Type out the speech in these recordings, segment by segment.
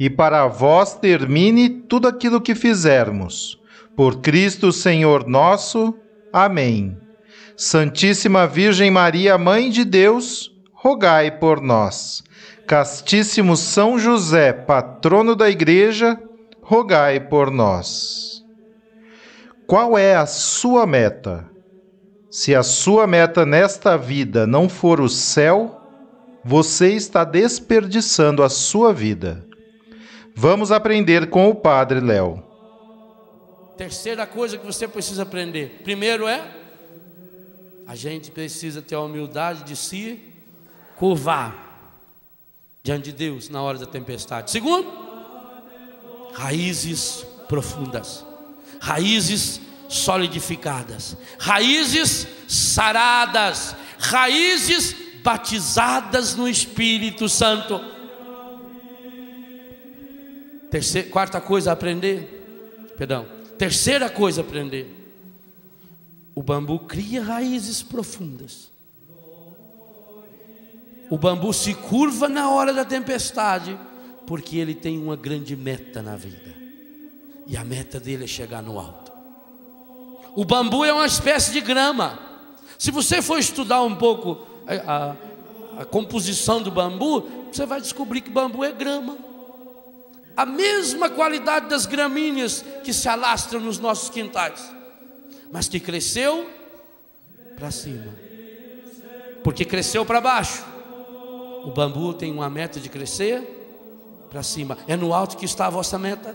e para vós termine tudo aquilo que fizermos. Por Cristo Senhor nosso. Amém. Santíssima Virgem Maria, Mãe de Deus, rogai por nós. Castíssimo São José, patrono da Igreja, rogai por nós. Qual é a sua meta? Se a sua meta nesta vida não for o céu, você está desperdiçando a sua vida. Vamos aprender com o Padre Léo. Terceira coisa que você precisa aprender: primeiro é, a gente precisa ter a humildade de se curvar diante de Deus na hora da tempestade. Segundo, raízes profundas, raízes solidificadas, raízes saradas, raízes batizadas no Espírito Santo. Terceira, quarta coisa a aprender, perdão, terceira coisa a aprender. O bambu cria raízes profundas. O bambu se curva na hora da tempestade, porque ele tem uma grande meta na vida. E a meta dele é chegar no alto. O bambu é uma espécie de grama. Se você for estudar um pouco a, a, a composição do bambu, você vai descobrir que bambu é grama. A mesma qualidade das gramíneas que se alastram nos nossos quintais, mas que cresceu para cima, porque cresceu para baixo. O bambu tem uma meta de crescer para cima. É no alto que está a vossa meta.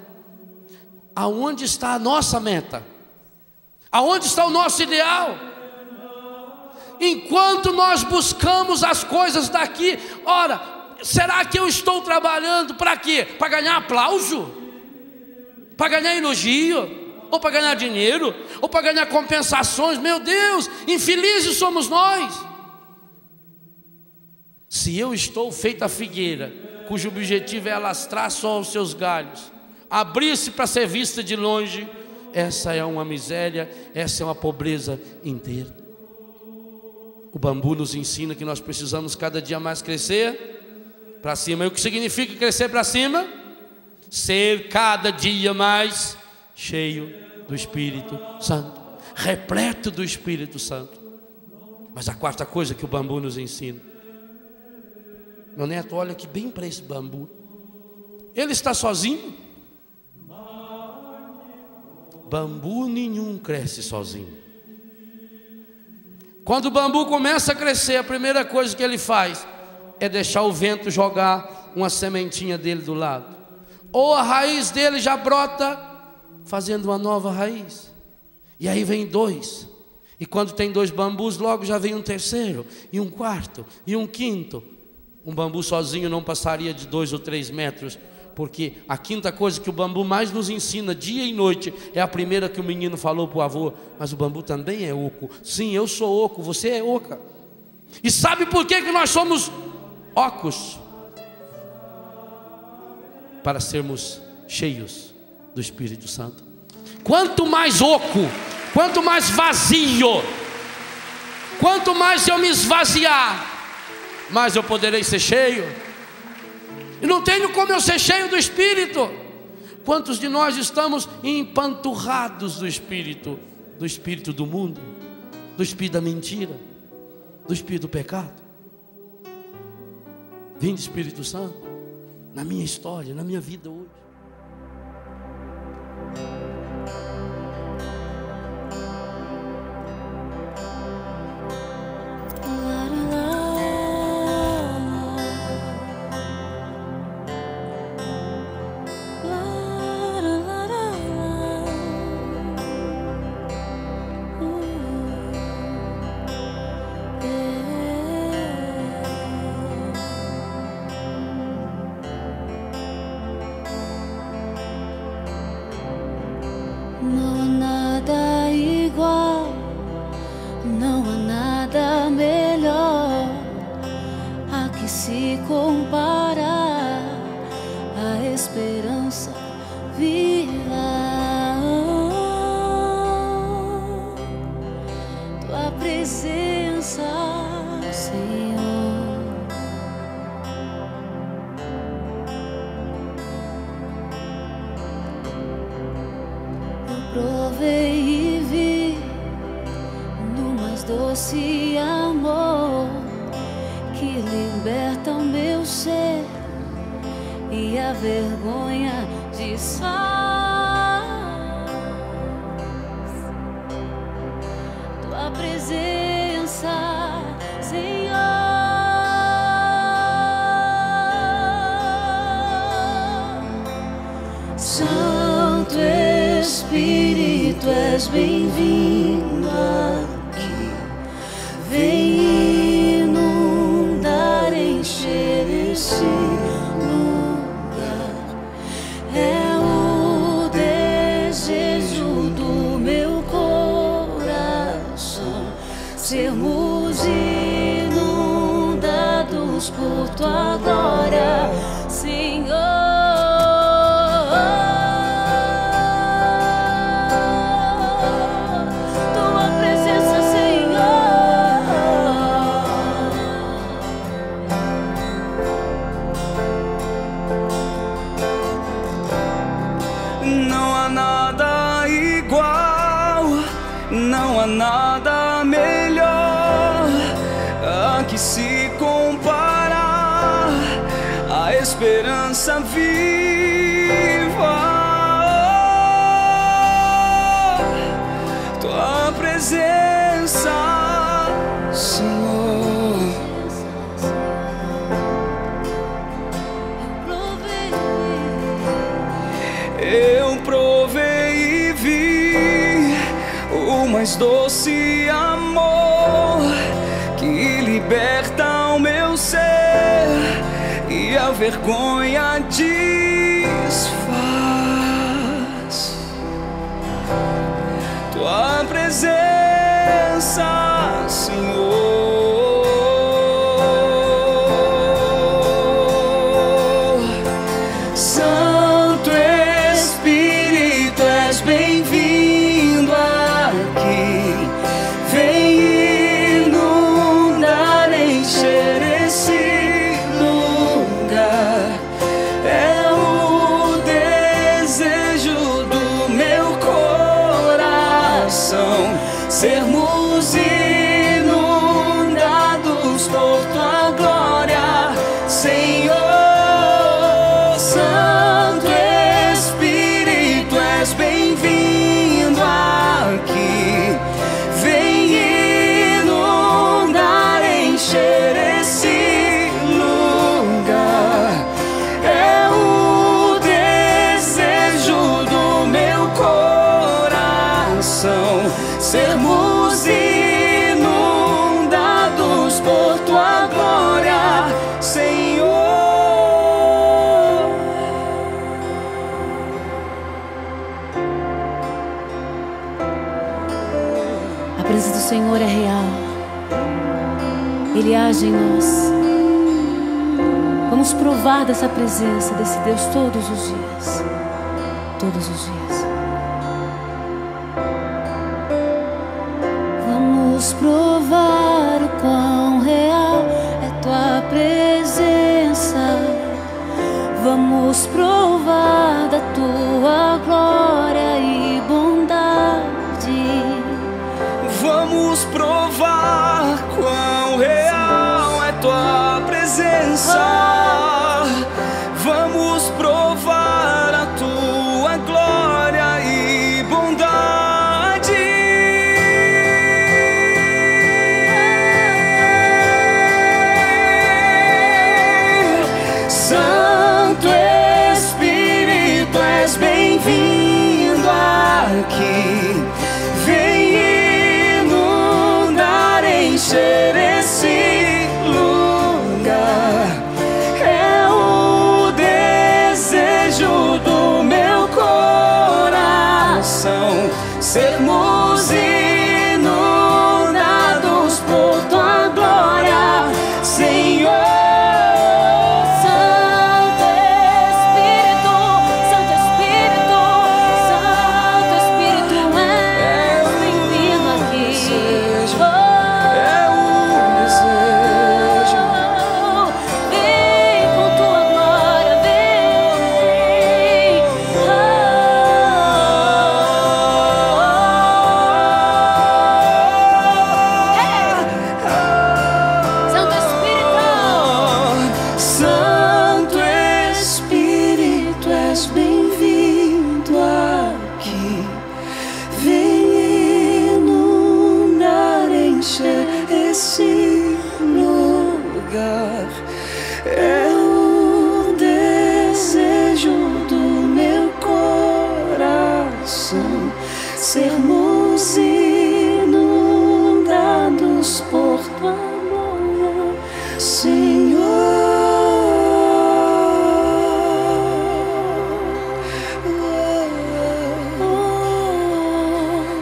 Aonde está a nossa meta? Aonde está o nosso ideal? Enquanto nós buscamos as coisas daqui, ora, será que eu estou trabalhando para quê? Para ganhar aplauso? Para ganhar elogio? Ou para ganhar dinheiro? Ou para ganhar compensações? Meu Deus, infelizes somos nós. Se eu estou feito a figueira, cujo objetivo é alastrar só os seus galhos, abrir-se para ser vista de longe, essa é uma miséria, essa é uma pobreza inteira. O bambu nos ensina que nós precisamos cada dia mais crescer para cima. E o que significa crescer para cima? Ser cada dia mais cheio do Espírito Santo, repleto do Espírito Santo. Mas a quarta coisa que o bambu nos ensina. Meu neto, olha aqui bem para esse bambu. Ele está sozinho? Bambu nenhum cresce sozinho. Quando o bambu começa a crescer, a primeira coisa que ele faz é deixar o vento jogar uma sementinha dele do lado. Ou a raiz dele já brota fazendo uma nova raiz. E aí vem dois. E quando tem dois bambus, logo já vem um terceiro, e um quarto, e um quinto. Um bambu sozinho não passaria de dois ou três metros porque a quinta coisa que o bambu mais nos ensina dia e noite é a primeira que o menino falou para o avô, mas o bambu também é oco. Sim, eu sou oco, você é oca. E sabe por que, que nós somos ocos? Para sermos cheios do Espírito Santo. Quanto mais oco, quanto mais vazio, quanto mais eu me esvaziar, mais eu poderei ser cheio e não tenho como eu ser cheio do Espírito. Quantos de nós estamos empanturrados do Espírito? Do Espírito do mundo, do Espírito da mentira, do Espírito do pecado. Vinde Espírito Santo, na minha história, na minha vida hoje. me. que a vergonha desfaz tua presença. Ele age em nós. Vamos provar dessa presença desse Deus todos os dias. Todos os dias. Vamos provar o quão real é tua presença. Vamos provar da tua glória. inside. Sermos inundados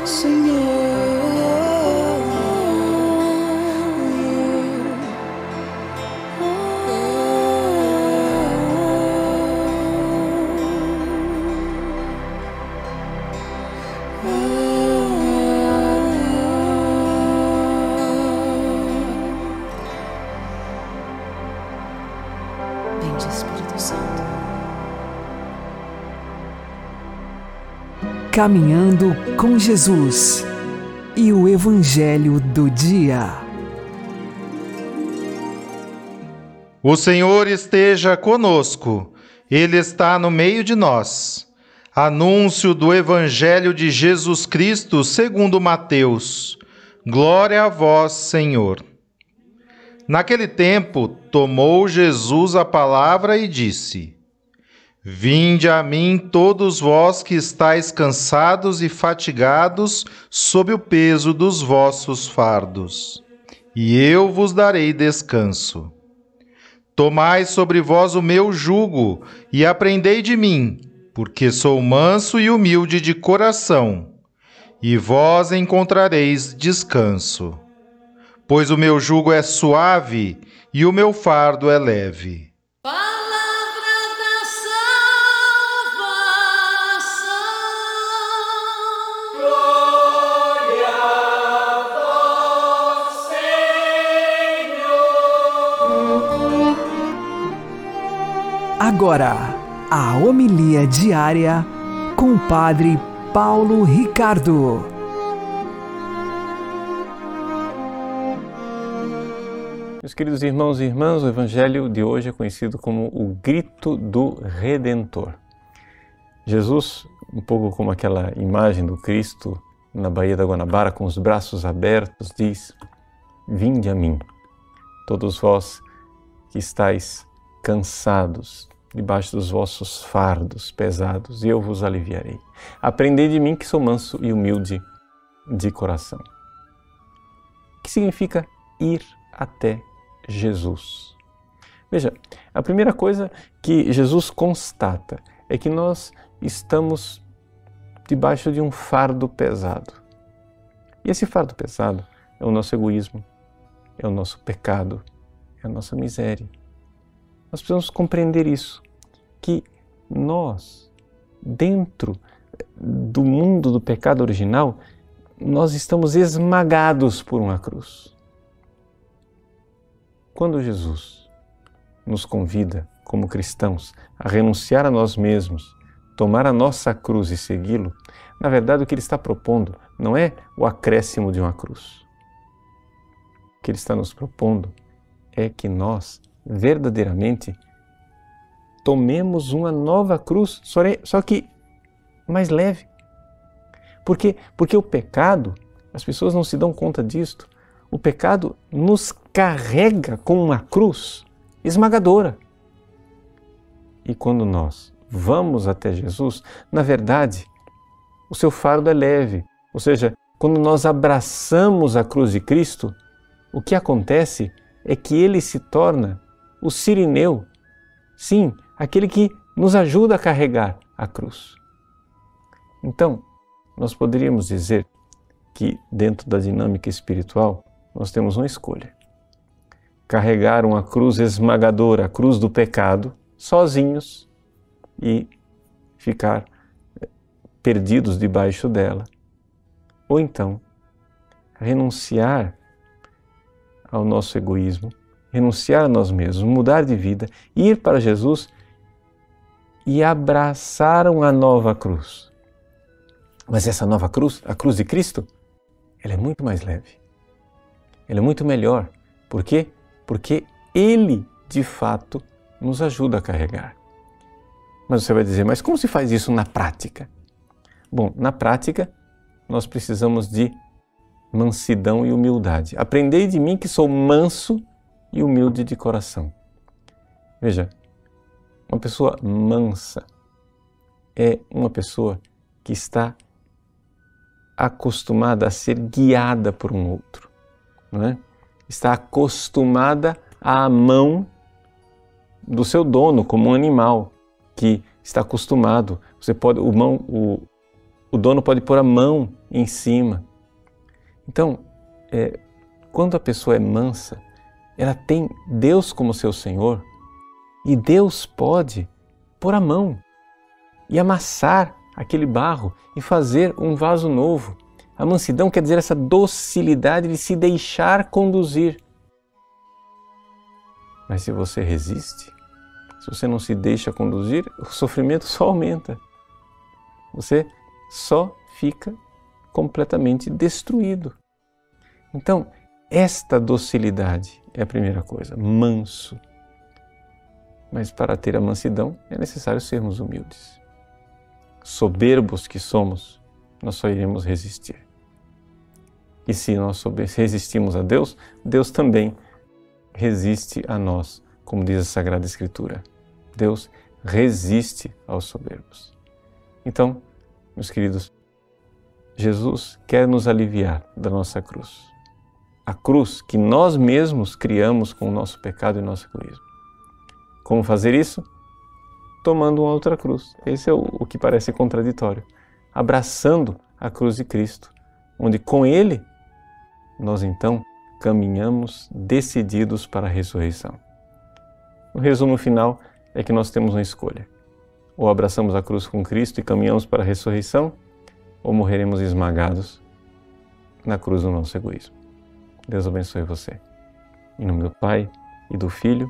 Senhor. Vinde, Caminhando com Jesus e o Evangelho do Dia. O Senhor esteja conosco, Ele está no meio de nós. Anúncio do Evangelho de Jesus Cristo segundo Mateus. Glória a vós, Senhor. Naquele tempo, tomou Jesus a palavra e disse: Vinde a mim todos vós que estáis cansados e fatigados sob o peso dos vossos fardos, e eu vos darei descanso. Tomai sobre vós o meu jugo e aprendei de mim, porque sou manso e humilde de coração, e vós encontrareis descanso. Pois o meu jugo é suave e o meu fardo é leve. Agora, a homilia diária com o Padre Paulo Ricardo. Meus queridos irmãos e irmãs, o Evangelho de hoje é conhecido como o grito do Redentor. Jesus, um pouco como aquela imagem do Cristo na Baía da Guanabara, com os braços abertos, diz: Vinde a mim, todos vós que estáis cansados, debaixo dos vossos fardos pesados, e eu vos aliviarei. Aprendei de mim que sou manso e humilde de coração. Que significa ir até Jesus? Veja, a primeira coisa que Jesus constata é que nós estamos debaixo de um fardo pesado. E esse fardo pesado é o nosso egoísmo, é o nosso pecado, é a nossa miséria. Nós precisamos compreender isso, que nós, dentro do mundo do pecado original, nós estamos esmagados por uma cruz. Quando Jesus nos convida, como cristãos, a renunciar a nós mesmos, tomar a nossa cruz e segui-lo, na verdade o que ele está propondo não é o acréscimo de uma cruz. O que ele está nos propondo é que nós verdadeiramente tomemos uma nova cruz, só que mais leve. Por quê? Porque o pecado, as pessoas não se dão conta disto, o pecado nos carrega com uma cruz esmagadora. E quando nós vamos até Jesus, na verdade, o seu fardo é leve. Ou seja, quando nós abraçamos a cruz de Cristo, o que acontece é que ele se torna o sirineu. Sim, aquele que nos ajuda a carregar a cruz. Então, nós poderíamos dizer que, dentro da dinâmica espiritual, nós temos uma escolha: carregar uma cruz esmagadora, a cruz do pecado, sozinhos e ficar eh, perdidos debaixo dela. Ou então, renunciar ao nosso egoísmo, renunciar a nós mesmos, mudar de vida, ir para Jesus e abraçar uma nova cruz. Mas essa nova cruz, a cruz de Cristo, ela é muito mais leve. Ela é muito melhor. Por quê? Porque Ele, de fato, nos ajuda a carregar. Mas você vai dizer, mas como se faz isso na prática? Bom, na prática, nós precisamos de mansidão e humildade. Aprendei de mim que sou manso e humilde de coração. Veja, uma pessoa mansa é uma pessoa que está acostumada a ser guiada por um outro, não é? está acostumada à mão do seu dono, como um animal que está acostumado. Você pode, o, mão, o, o dono pode pôr a mão em cima então, é, quando a pessoa é mansa, ela tem Deus como seu Senhor e Deus pode pôr a mão e amassar aquele barro e fazer um vaso novo. A mansidão quer dizer essa docilidade de se deixar conduzir. Mas se você resiste, se você não se deixa conduzir, o sofrimento só aumenta. Você só fica completamente destruído. Então, esta docilidade é a primeira coisa, manso. Mas para ter a mansidão é necessário sermos humildes. Soberbos que somos, nós só iremos resistir. E se nós resistimos a Deus, Deus também resiste a nós, como diz a Sagrada Escritura. Deus resiste aos soberbos. Então, meus queridos, Jesus quer nos aliviar da nossa cruz. A cruz que nós mesmos criamos com o nosso pecado e nosso egoísmo. Como fazer isso? Tomando uma outra cruz. Esse é o, o que parece contraditório. Abraçando a cruz de Cristo, onde com Ele nós então caminhamos decididos para a ressurreição. O resumo final é que nós temos uma escolha. Ou abraçamos a cruz com Cristo e caminhamos para a ressurreição, ou morreremos esmagados na cruz do nosso egoísmo. Deus abençoe você. Em nome do Pai, e do Filho,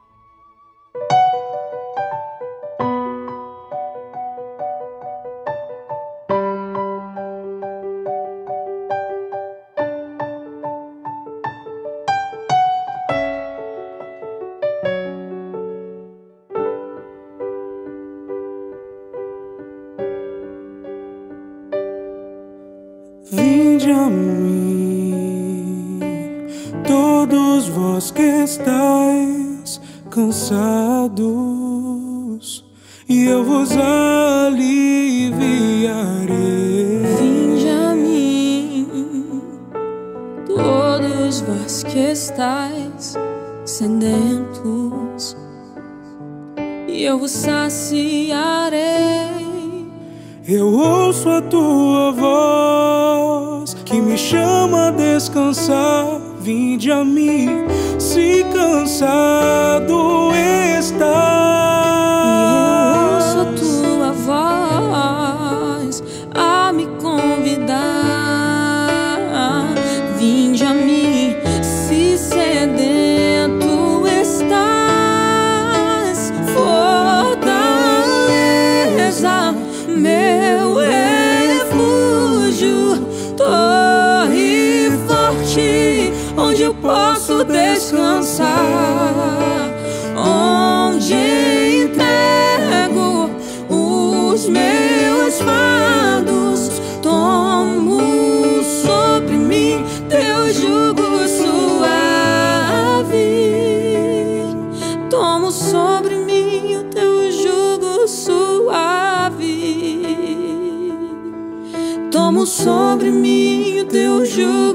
Mim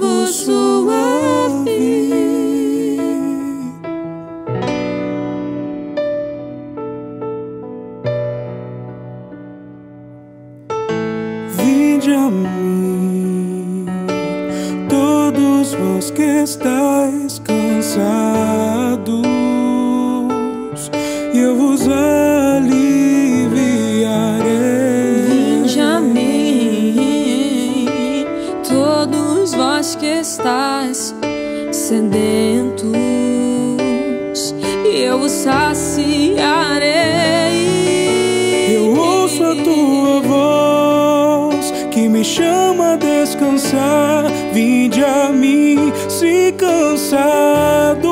eu vos saciarei. Eu ouço a tua voz que me chama a descansar. Vinde a mim, se cansado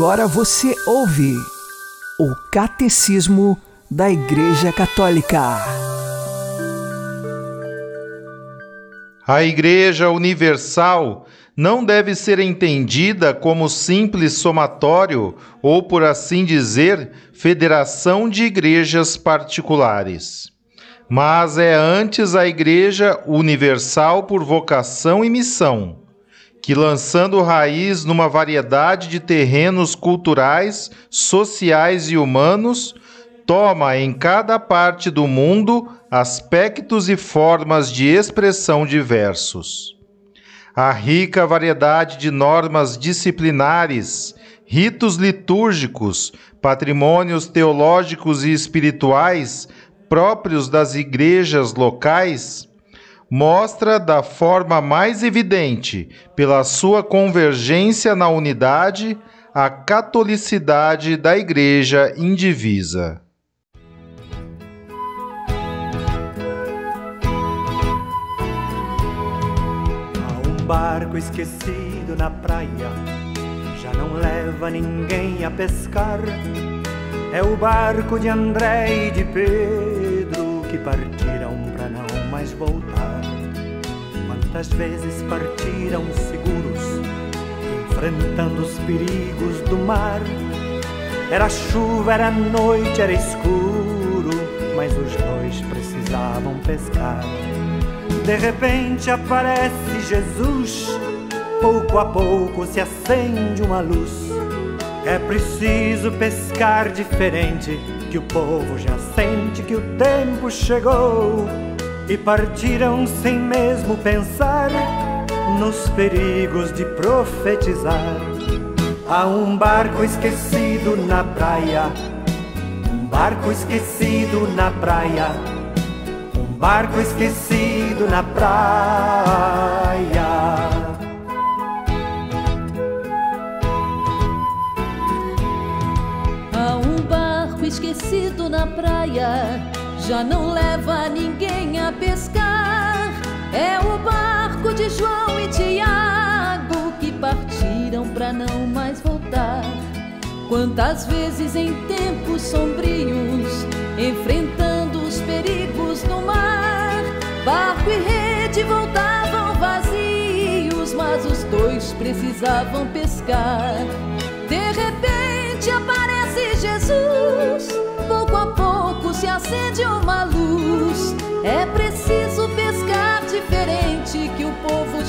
Agora você ouve o Catecismo da Igreja Católica. A Igreja Universal não deve ser entendida como simples somatório ou, por assim dizer, federação de igrejas particulares. Mas é antes a Igreja Universal por vocação e missão, que, lançando raiz numa variedade de terrenos culturais, sociais e humanos, toma em cada parte do mundo aspectos e formas de expressão diversos. A rica variedade de normas disciplinares, ritos litúrgicos, patrimônios teológicos e espirituais próprios das igrejas locais mostra da forma mais evidente, pela sua convergência na unidade, a catolicidade da Igreja indivisa. Há um barco esquecido na praia, já não leva ninguém a pescar. É o barco de André e de Pedro que partiram mais voltar. Quantas vezes partiram seguros, enfrentando os perigos do mar. Era chuva, era noite, era escuro, mas os dois precisavam pescar. De repente aparece Jesus, pouco a pouco se acende uma luz. É preciso pescar diferente, que o povo já sente que o tempo chegou. E partiram sem mesmo pensar nos perigos de profetizar. Há um barco esquecido na praia, um barco esquecido na praia, um barco esquecido na praia. Há um barco esquecido na praia, já não leva ninguém a pescar. É o barco de João e Tiago que partiram para não mais voltar. Quantas vezes em tempos sombrios, enfrentando os perigos no mar, barco e rede voltavam vazios, mas os dois precisavam pescar. De repente aparece Jesus, pouco a pouco acende uma luz. É preciso pescar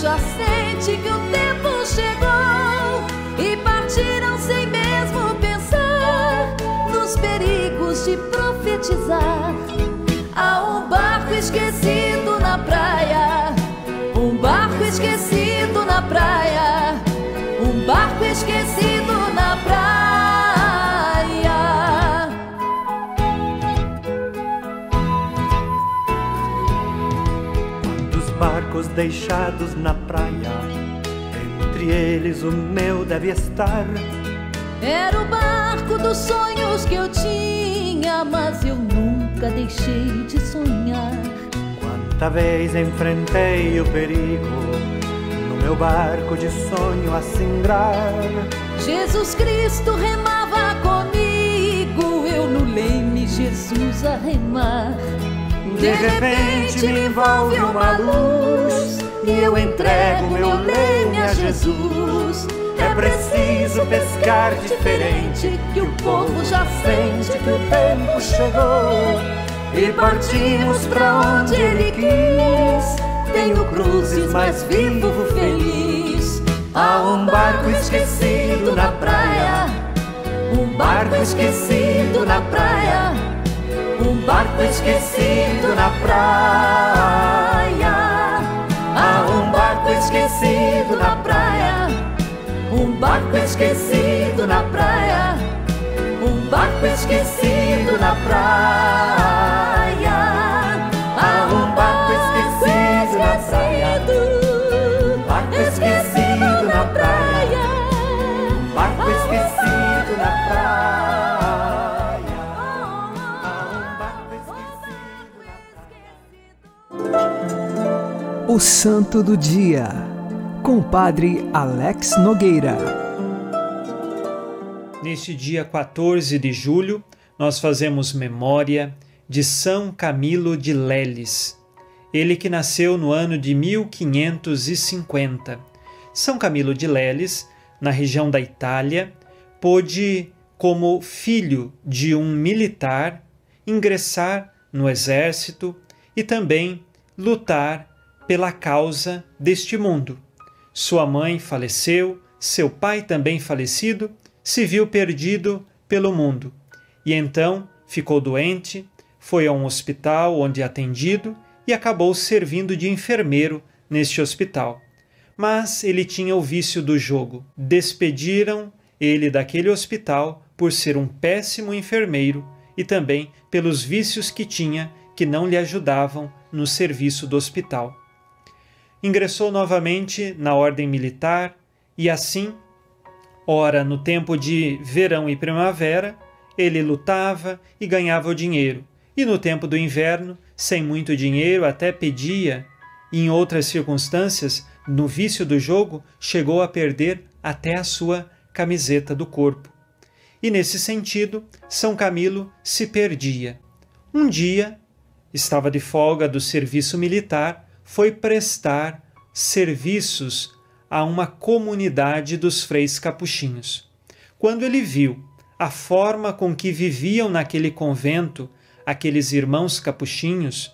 já sente que o tempo chegou e partiram sem mesmo pensar nos perigos de profetizar. Há um barco esquecido barcos deixados na praia, entre eles o meu deve estar. Era o barco dos sonhos que eu tinha, mas eu nunca deixei de sonhar. Quanta vez enfrentei o perigo no meu barco de sonho a singrar. Jesus Cristo remava comigo, eu no leme, Jesus a remar. De repente me envolve uma luz e eu entrego meu leme a Jesus. É preciso pescar diferente, que o povo já sente que o tempo chegou. E partimos pra onde ele quis. Tenho cruzes, mas vivo feliz. Há um barco esquecido na praia, um barco esquecido na praia, um barco esquecido na praia. Há um barco esquecido na praia, um barco esquecido na praia, um barco esquecido na praia. O Santo do Dia, com Padre Alex Nogueira. Neste dia 14 de julho, nós fazemos memória de São Camilo de Leles, ele que nasceu no ano de 1550. São Camilo de Leles, na região da Itália, pôde, como filho de um militar, ingressar no exército e também lutar pela causa deste mundo. Sua mãe faleceu, seu pai também falecido, se viu perdido pelo mundo e então ficou doente, foi a um hospital onde é atendido e acabou servindo de enfermeiro neste hospital. Mas ele tinha o vício do jogo. Despediram ele daquele hospital por ser um péssimo enfermeiro e também pelos vícios que tinha que não lhe ajudavam no serviço do hospital. Ingressou novamente na ordem militar e assim, ora no tempo de verão e primavera, ele lutava e ganhava o dinheiro, e no tempo do inverno, sem muito dinheiro, até pedia, e em outras circunstâncias, no vício do jogo, chegou a perder até a sua camiseta do corpo. E nesse sentido, São Camilo se perdia. Um dia, estava de folga do serviço militar, foi prestar serviços a uma comunidade dos freis capuchinhos. Quando ele viu a forma com que viviam naquele convento aqueles irmãos capuchinhos,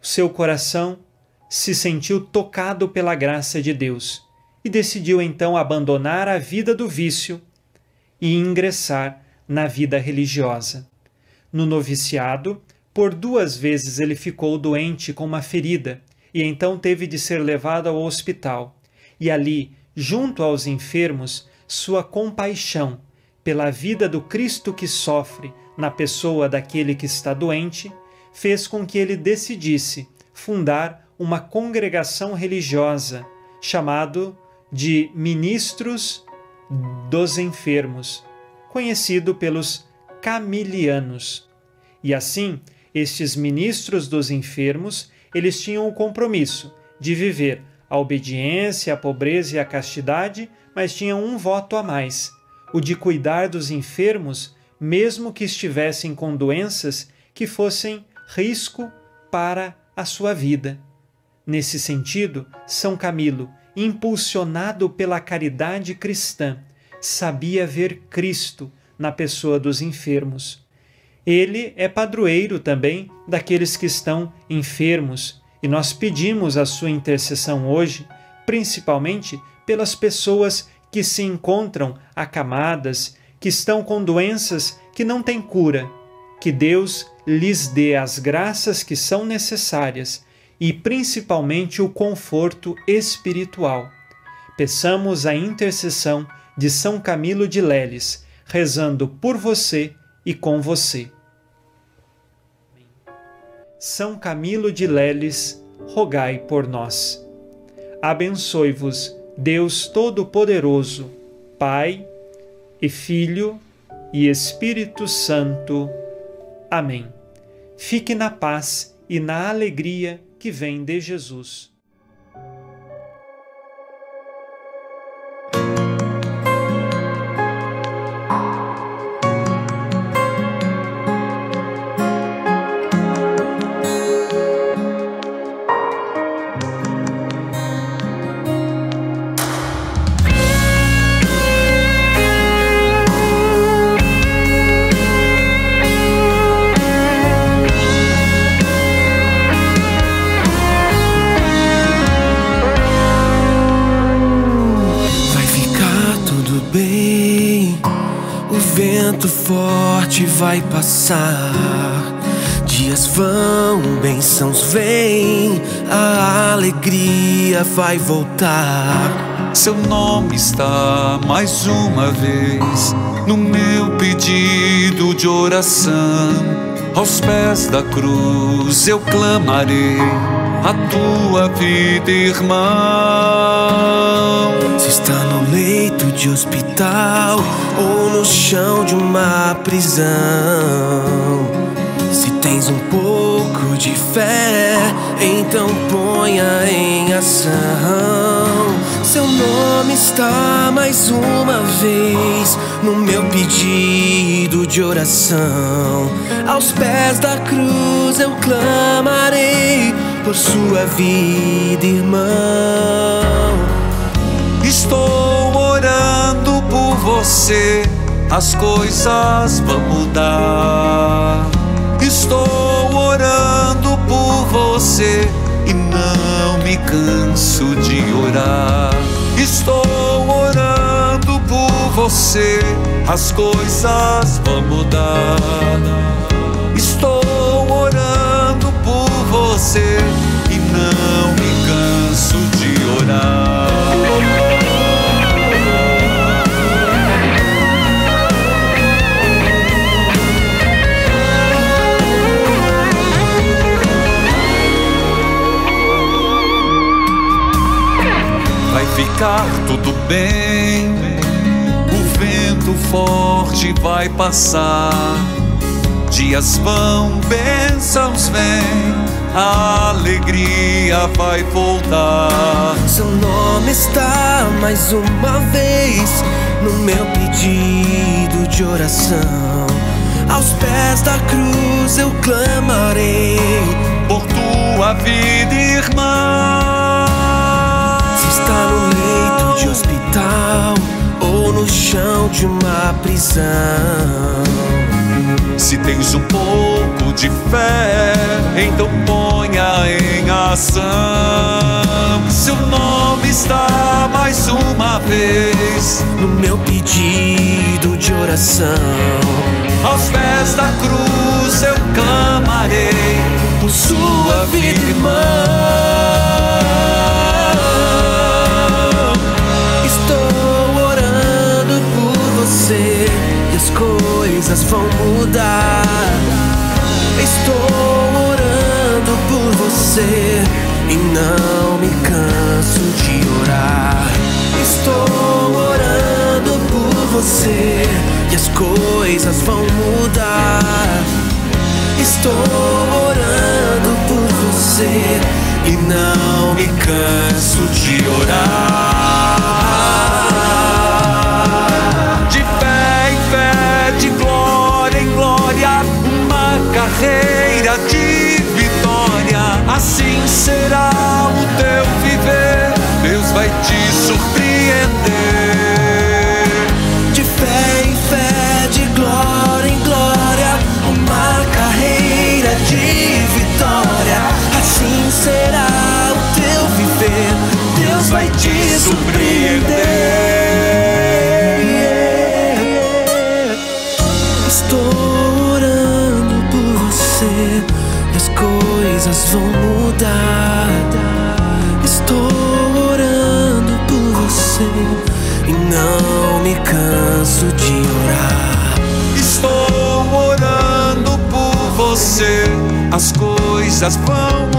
seu coração se sentiu tocado pela graça de Deus e decidiu então abandonar a vida do vício e ingressar na vida religiosa. No noviciado, por duas vezes ele ficou doente com uma ferida e então teve de ser levado ao hospital. E ali, junto aos enfermos, sua compaixão pela vida do Cristo que sofre na pessoa daquele que está doente, fez com que ele decidisse fundar uma congregação religiosa chamado de Ministros dos Enfermos, conhecido pelos Camilianos. E assim, estes ministros dos enfermos, eles tinham o compromisso de viver a obediência, a pobreza e a castidade, mas tinham um voto a mais, o de cuidar dos enfermos, mesmo que estivessem com doenças que fossem risco para a sua vida. Nesse sentido, São Camilo, impulsionado pela caridade cristã, sabia ver Cristo na pessoa dos enfermos. Ele é padroeiro também daqueles que estão enfermos e nós pedimos a sua intercessão hoje, principalmente pelas pessoas que se encontram acamadas, que estão com doenças que não têm cura. Que Deus lhes dê as graças que são necessárias e principalmente o conforto espiritual. Peçamos a intercessão de São Camilo de Leles, rezando por você e com você. São Camilo de Leles, rogai por nós. Abençoe-vos, Deus Todo-Poderoso, Pai e Filho e Espírito Santo. Amém. Fique na paz e na alegria que vem de Jesus. Vai passar. Dias vão, bênçãos vêm. A alegria vai voltar. Seu nome está mais uma vez no meu pedido de oração. Aos pés da cruz eu clamarei a tua vida, irmão. De hospital ou no chão de uma prisão. Se tens um pouco de fé, então ponha em ação. Seu nome está mais uma vez no meu pedido de oração. Aos pés da cruz eu clamarei por sua vida, irmão. Estou você, as coisas vão mudar. Estou orando por você e não me canso de orar. Estou orando por você, as coisas vão mudar. Estou orando por você e não me canso de orar. Ficar tudo bem. O vento forte vai passar. Dias vão, bênçãos vêm. A alegria vai voltar. Seu nome está mais uma vez no meu pedido de oração. Aos pés da cruz eu clamarei por tua vida, irmã. Ou no chão de uma prisão. Se tens um pouco de fé, então ponha em ação. Seu nome está mais uma vez no meu pedido de oração. Aos pés da cruz eu clamarei por sua vida, irmão. As coisas vão mudar. Estou orando por você e não me canso de orar. Estou orando por você e as coisas vão mudar. Estou orando por você e não me canso de orar. Carreira de vitória. Assim será coisas vão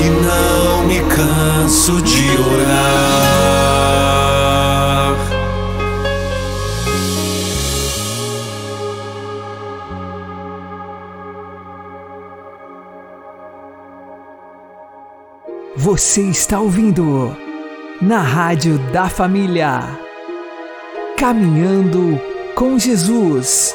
e não me canso de orar. Você está ouvindo na Rádio da Família. Caminhando com Jesus.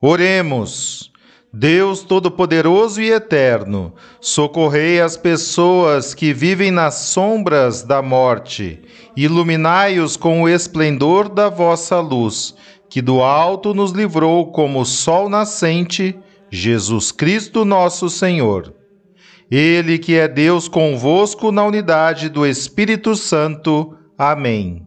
Oremos. Deus Todo-Poderoso e Eterno, socorrei as pessoas que vivem nas sombras da morte, iluminai-os com o esplendor da vossa luz, que do alto nos livrou como sol nascente, Jesus Cristo nosso Senhor. Ele que é Deus convosco na unidade do Espírito Santo. Amém.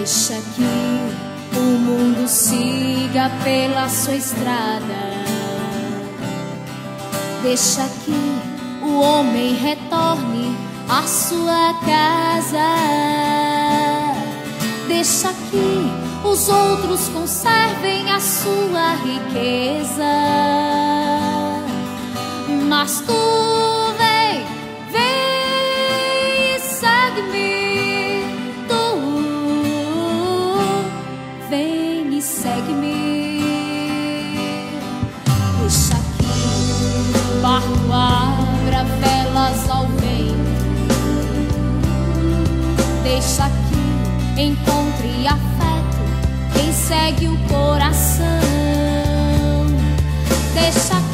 Deixa que o mundo siga pela sua estrada. Deixa que o homem retorne à sua casa. Deixa que os outros conservem a sua riqueza. Mas tu encontre afeto quem segue o coração. Deixa